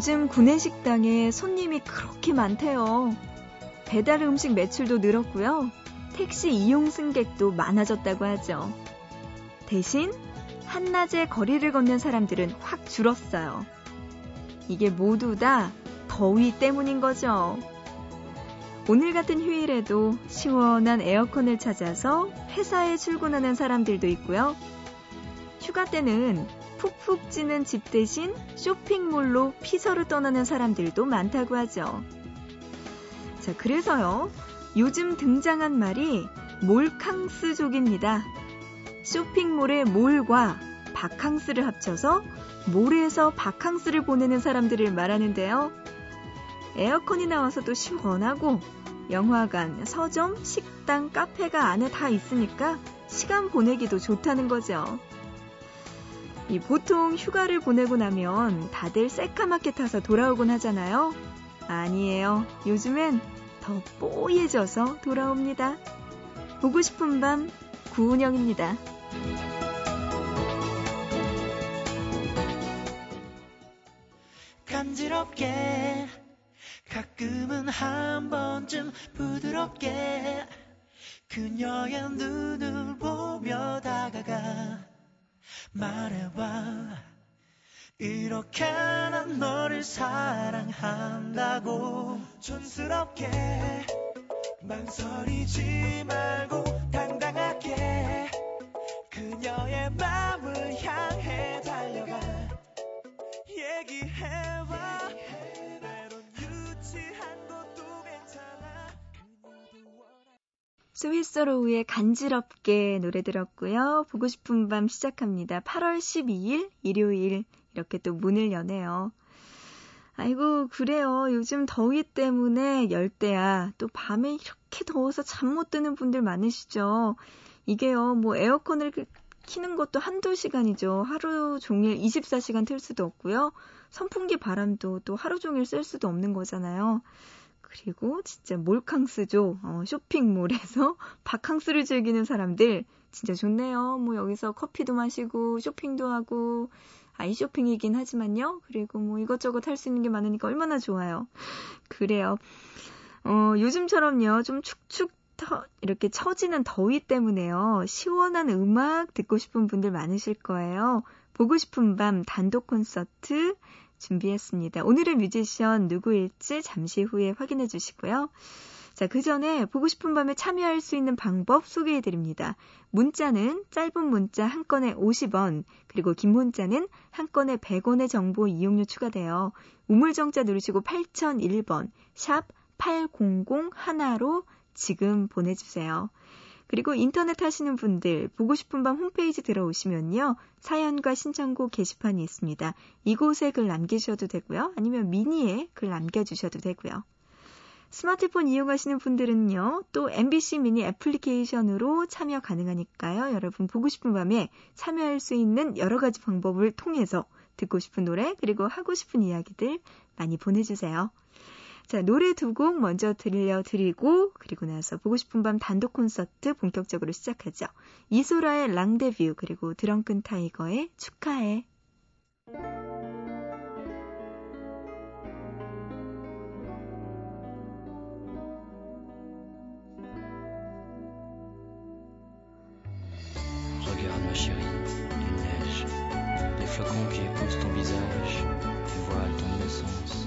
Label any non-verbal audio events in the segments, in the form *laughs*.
요즘 구내식당에 손님이 그렇게 많대요. 배달 음식 매출도 늘었고요. 택시 이용 승객도 많아졌다고 하죠. 대신 한낮에 거리를 걷는 사람들은 확 줄었어요. 이게 모두 다 더위 때문인 거죠. 오늘 같은 휴일에도 시원한 에어컨을 찾아서 회사에 출근하는 사람들도 있고요. 휴가 때는 푹푹 찌는 집 대신 쇼핑몰로 피서를 떠나는 사람들도 많다고 하죠. 자, 그래서요. 요즘 등장한 말이 몰캉스족입니다. 쇼핑몰의 몰과 바캉스를 합쳐서 몰에서 바캉스를 보내는 사람들을 말하는데요. 에어컨이 나와서 도 시원하고 영화관, 서점, 식당, 카페가 안에 다 있으니까 시간 보내기도 좋다는 거죠. 이 보통 휴가를 보내고 나면 다들 새까맣게 타서 돌아오곤 하잖아요. 아니에요. 요즘엔 더 뽀얘져서 돌아옵니다. 보고 싶은 밤 구은영입니다. 그녀의 눈을 보며 다가가 말해봐. 이렇게 난 너를 사랑한다고. 촌스럽게 망설이지 말고 스위스로우의 간지럽게 노래 들었고요. 보고 싶은 밤 시작합니다. 8월 12일 일요일 이렇게 또 문을 여네요. 아이고 그래요. 요즘 더위 때문에 열대야. 또 밤에 이렇게 더워서 잠 못 드는 분들 많으시죠. 이게요. 뭐 에어컨을 키는 것도 한두 시간이죠. 하루 종일 24시간 틀 수도 없고요. 선풍기 바람도 또 하루 종일 쓸 수도 없는 거잖아요. 그리고 진짜 몰캉스죠. 어, 쇼핑몰에서 *laughs* 바캉스를 즐기는 사람들 진짜 좋네요. 뭐 여기서 커피도 마시고 쇼핑도 하고 아이쇼핑이긴 하지만요. 그리고 뭐 이것저것 할 수 있는 게 많으니까 얼마나 좋아요. 그래요. 어, 요즘처럼요. 좀 축축 터, 이렇게 처지는 더위 때문에요. 시원한 음악 듣고 싶은 분들 많으실 거예요. 보고 싶은 밤 단독 콘서트 준비했습니다. 오늘의 뮤지션 누구일지 잠시 후에 확인해 주시고요. 자, 그 전에 보고 싶은 밤에 참여할 수 있는 방법 소개해 드립니다. 문자는 짧은 문자 한 건에 50원, 그리고 긴 문자는 한 건에 100원의 정보 이용료 추가돼요. 우물정자 누르시고 8001번, 샵 8001로 지금 보내주세요. 그리고 인터넷 하시는 분들 보고 싶은 밤 홈페이지 들어오시면요. 사연과 신청곡 게시판이 있습니다. 이곳에 글 남기셔도 되고요. 아니면 미니에 글 남겨주셔도 되고요. 스마트폰 이용하시는 분들은요. 또 MBC 미니 애플리케이션으로 참여 가능하니까요. 여러분 보고 싶은 밤에 참여할 수 있는 여러 가지 방법을 통해서 듣고 싶은 노래 그리고 하고 싶은 이야기들 많이 보내주세요. 자, 노래 두 곡 먼저 들려드리고, 그리고 나서 보고 싶은 밤 단독 콘서트 본격적으로 시작하죠. 이소라의 랑데뷰, 그리고 드렁큰 타이거의 축하해. Flocons qui épousent ton visage voilent ton essence.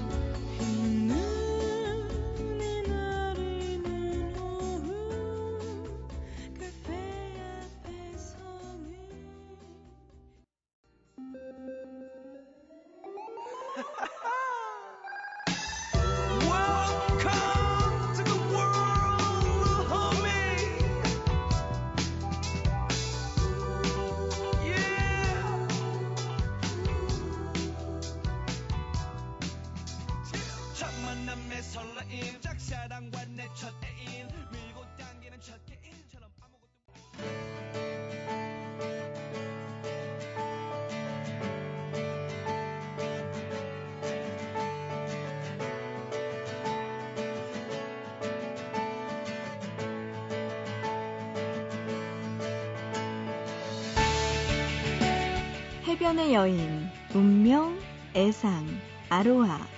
해변의 여인, 운명, 애상, 아로하.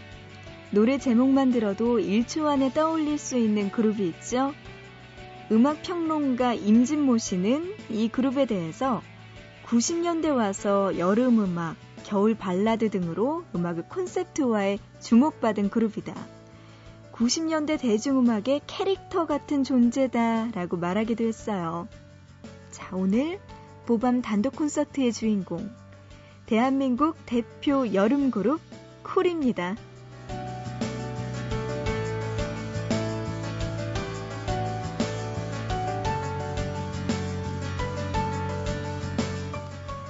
노래 제목만 들어도 1초 안에 떠올릴 수 있는 그룹이 있죠? 음악 평론가 임진모 씨는 이 그룹에 대해서 90년대 와서 여름 음악, 겨울 발라드 등으로 음악을 콘셉트화해 주목받은 그룹이다. 90년대 대중음악의 캐릭터 같은 존재다라고 말하기도 했어요. 자, 오늘 보밤 단독 콘서트의 주인공, 대한민국 대표 여름 그룹 쿨입니다.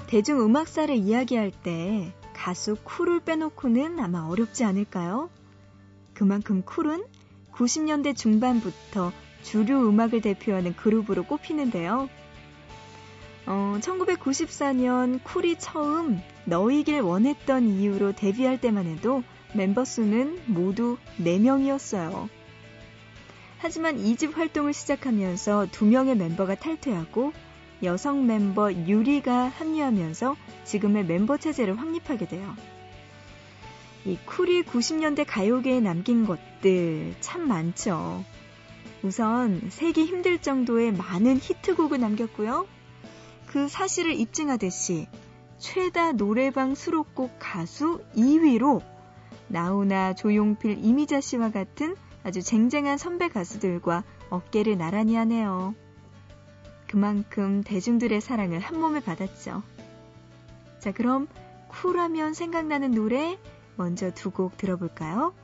대중음악사를 이야기할 때 가수 쿨을 빼놓고는 아마 어렵지 않을까요? 그만큼 쿨은 90년대 중반부터 주류 음악을 대표하는 그룹으로 꼽히는데요. 어, 1994년 쿨이 처음 너이길 원했던 이유로 데뷔할 때만 해도 멤버 수는 모두 4명이었어요. 하지만 2집 활동을 시작하면서 2명의 멤버가 탈퇴하고 여성 멤버 유리가 합류하면서 지금의 멤버 체제를 확립하게 돼요. 이 쿨이 90년대 가요계에 남긴 것들 참 많죠. 우선 세기 힘들 정도의 많은 히트곡을 남겼고요. 그 사실을 입증하듯이 최다 노래방 수록곡 가수 2위로 나훈아, 조용필, 이미자 씨와 같은 아주 쟁쟁한 선배 가수들과 어깨를 나란히 하네요. 그만큼 대중들의 사랑을 한 몸에 받았죠. 자, 그럼 쿨하면 생각나는 노래 먼저 두 곡 들어볼까요?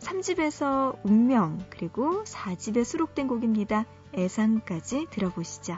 3집에서 운명, 그리고 4집에 수록된 곡입니다. 애상까지 들어보시죠.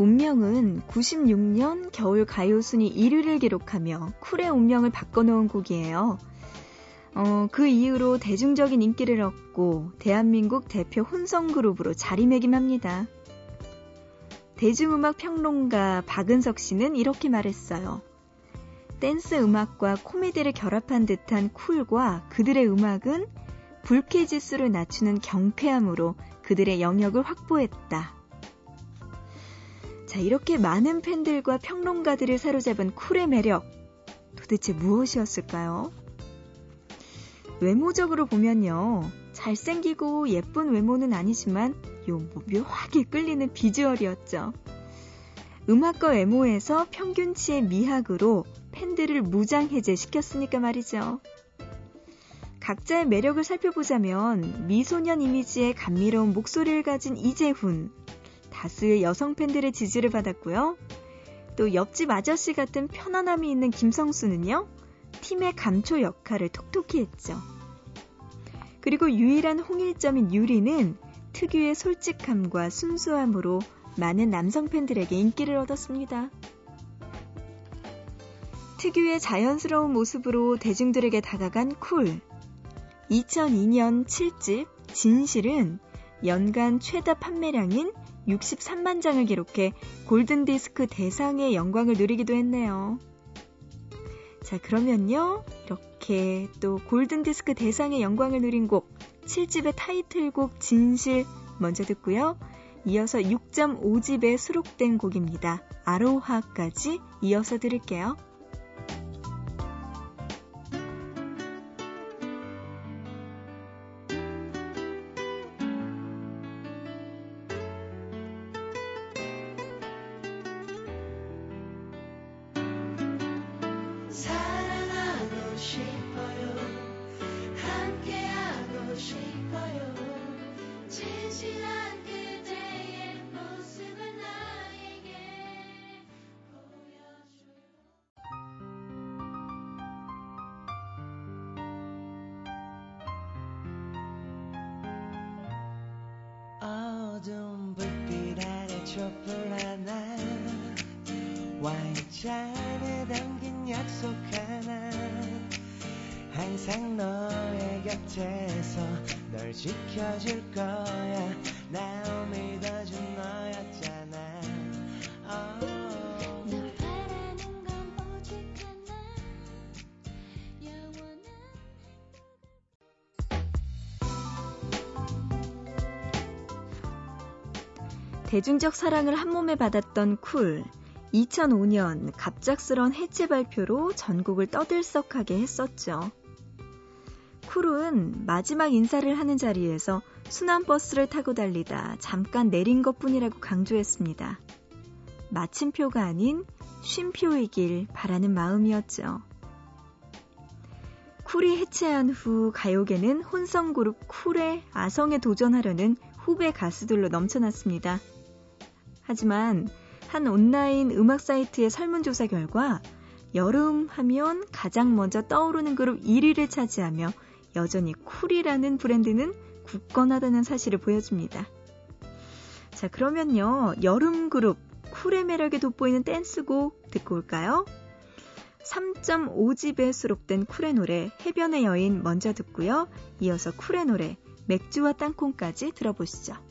운명은 96년 겨울 가요순위 1위를 기록하며 쿨의 운명을 바꿔놓은 곡이에요. 어, 그 이후로 대중적인 인기를 얻고 대한민국 대표 혼성그룹으로 자리매김합니다. 대중음악 평론가 박은석 씨는 이렇게 말했어요. 댄스 음악과 코미디를 결합한 듯한 쿨과 그들의 음악은 불쾌 지수를 낮추는 경쾌함으로 그들의 영역을 확보했다. 자, 이렇게 많은 팬들과 평론가들을 사로잡은 쿨의 매력. 도대체 무엇이었을까요? 외모적으로 보면요. 잘생기고 예쁜 외모는 아니지만 요뭐 묘하게 끌리는 비주얼이었죠. 음악과 외모에서 평균치의 미학으로 팬들을 무장해제시켰으니까 말이죠. 각자의 매력을 살펴보자면 미소년 이미지의 감미로운 목소리를 가진 이재훈, 다수의 여성 팬들의 지지를 받았고요. 또 옆집 아저씨 같은 편안함이 있는 김성수는요, 팀의 감초 역할을 톡톡히 했죠. 그리고 유일한 홍일점인 유리는 특유의 솔직함과 순수함으로 많은 남성 팬들에게 인기를 얻었습니다. 특유의 자연스러운 모습으로 대중들에게 다가간 쿨. 2002년 7집 진실은 연간 최다 판매량인 63만 장을 기록해 골든디스크 대상의 영광을 누리기도 했네요. 자, 그러면요. 이렇게 또 골든디스크 대상의 영광을 누린 곡 7집의 타이틀곡 진실 먼저 듣고요. 이어서 6.5집에 수록된 곡입니다. 아로하까지 이어서 들을게요. 와인잔에 담긴 약속 하나. 항상 너의 곁에서 널 지켜줄 거야. 날 믿어준 너였잖아. Oh. 대중적 사랑을 한 몸에 받았던 쿨. 2005년 갑작스런 해체 발표로 전국을 떠들썩하게 했었죠. 쿨은 마지막 인사를 하는 자리에서 순환버스를 타고 달리다 잠깐 내린 것 뿐이라고 강조했습니다. 마침표가 아닌 쉼표이길 바라는 마음이었죠. 쿨이 해체한 후 가요계는 혼성그룹 쿨의 아성에 도전하려는 후배 가수들로 넘쳐났습니다. 하지만 한 온라인 음악 사이트의 설문조사 결과 여름 하면 가장 먼저 떠오르는 그룹 1위를 차지하며 여전히 쿨이라는 브랜드는 굳건하다는 사실을 보여줍니다. 자, 그러면요. 여름 그룹 쿨의 매력에 돋보이는 댄스곡 듣고 올까요? 3.5집에 수록된 쿨의 노래 해변의 여인 먼저 듣고요. 이어서 쿨의 노래 맥주와 땅콩까지 들어보시죠.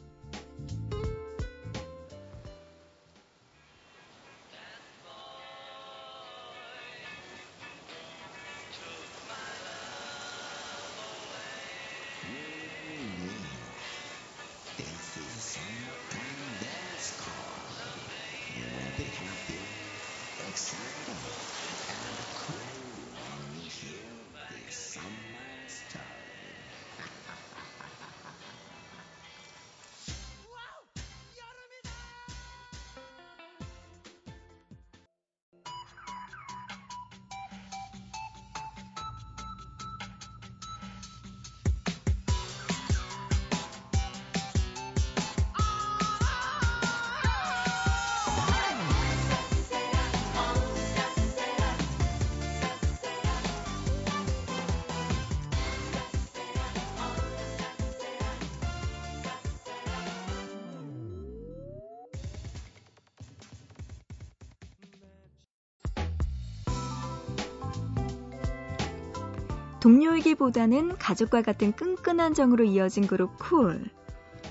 동료이기보다는 가족과 같은 끈끈한 정으로 이어진 그룹 쿨.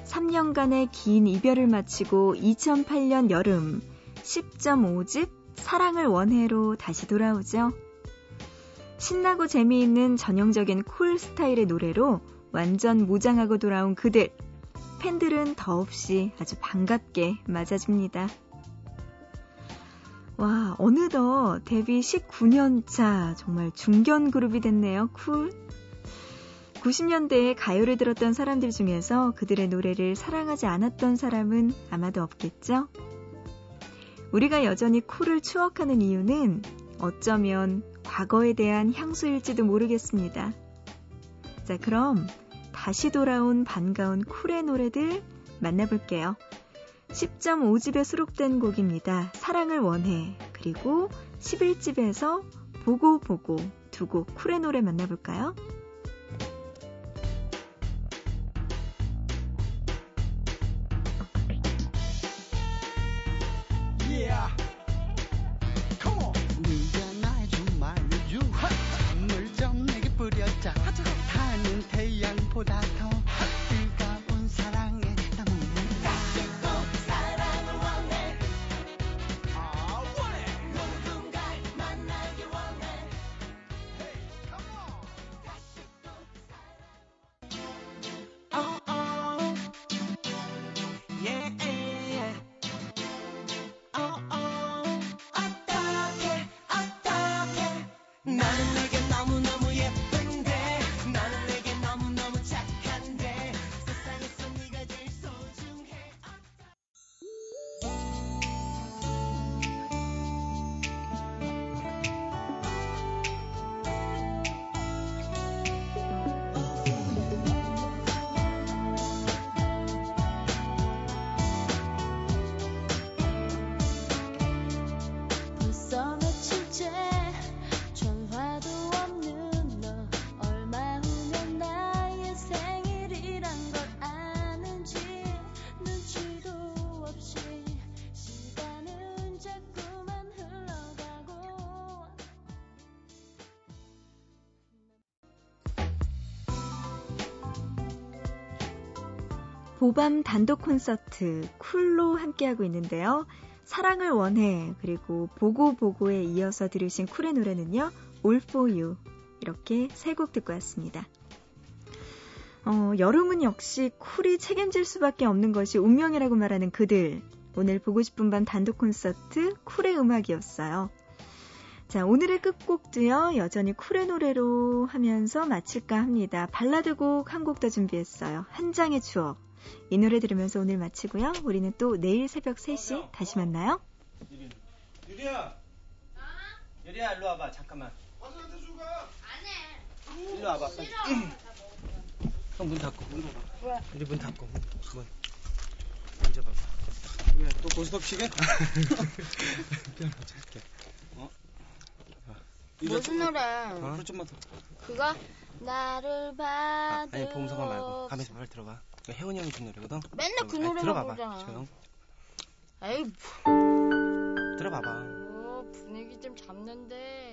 3년간의 긴 이별을 마치고 2008년 여름 10.5집 사랑을 원해로 다시 돌아오죠. 신나고 재미있는 전형적인 쿨 스타일의 노래로 완전 무장하고 돌아온 그들. 팬들은 더없이 아주 반갑게 맞아줍니다. 와, 어느덧 데뷔 19년 차 정말 중견 그룹이 됐네요. 쿨. 90년대에 가요를 들었던 사람들 중에서 그들의 노래를 사랑하지 않았던 사람은 아마도 없겠죠? 우리가 여전히 쿨을 추억하는 이유는 어쩌면 과거에 대한 향수일지도 모르겠습니다. 자, 그럼 다시 돌아온 반가운 쿨의 노래들 만나볼게요. 10.5집에 수록된 곡입니다. 사랑을 원해. 그리고 11집에서 보고 보고 두 곡 쿨의 노래 만나볼까요? 보밤 단독 콘서트 쿨로 함께하고 있는데요. 사랑을 원해 그리고 보고 보고에 이어서 들으신 쿨의 노래는요. All for You 이렇게 세 곡 듣고 왔습니다. 어, 여름은 역시 쿨이 책임질 수밖에 없는 것이 운명이라고 말하는 그들. 오늘 보고 싶은 밤 단독 콘서트 쿨의 음악이었어요. 자, 오늘의 끝곡도요, 여전히 쿨의 노래로 하면서 마칠까 합니다. 발라드 곡 한 곡 더 준비했어요. 한 장의 추억. 이 노래 들으면서 오늘 마치고요. 우리는 또 내일 새벽 3시 다시 만나요. 유리야. 유리야 일로 와봐 잠깐만. 일로 와봐. 형문 닫고. 문 닫아. 왜? 유리 문 닫고. 문. 앉아봐봐. 왜또 고스톱? 그냥 잘게. *laughs* 어? 무슨 노래? 어? 불 좀만 더. 그거 나를 아, 받을 아니 봉성아 말고 가면서 빨리 들어봐. 이거 혜원이 형이 준 노래거든. 맨날 그 노래만 들어봐봐. 부르잖아. 조용. 에이 들어봐봐. 뭐 분위기 좀 잡는데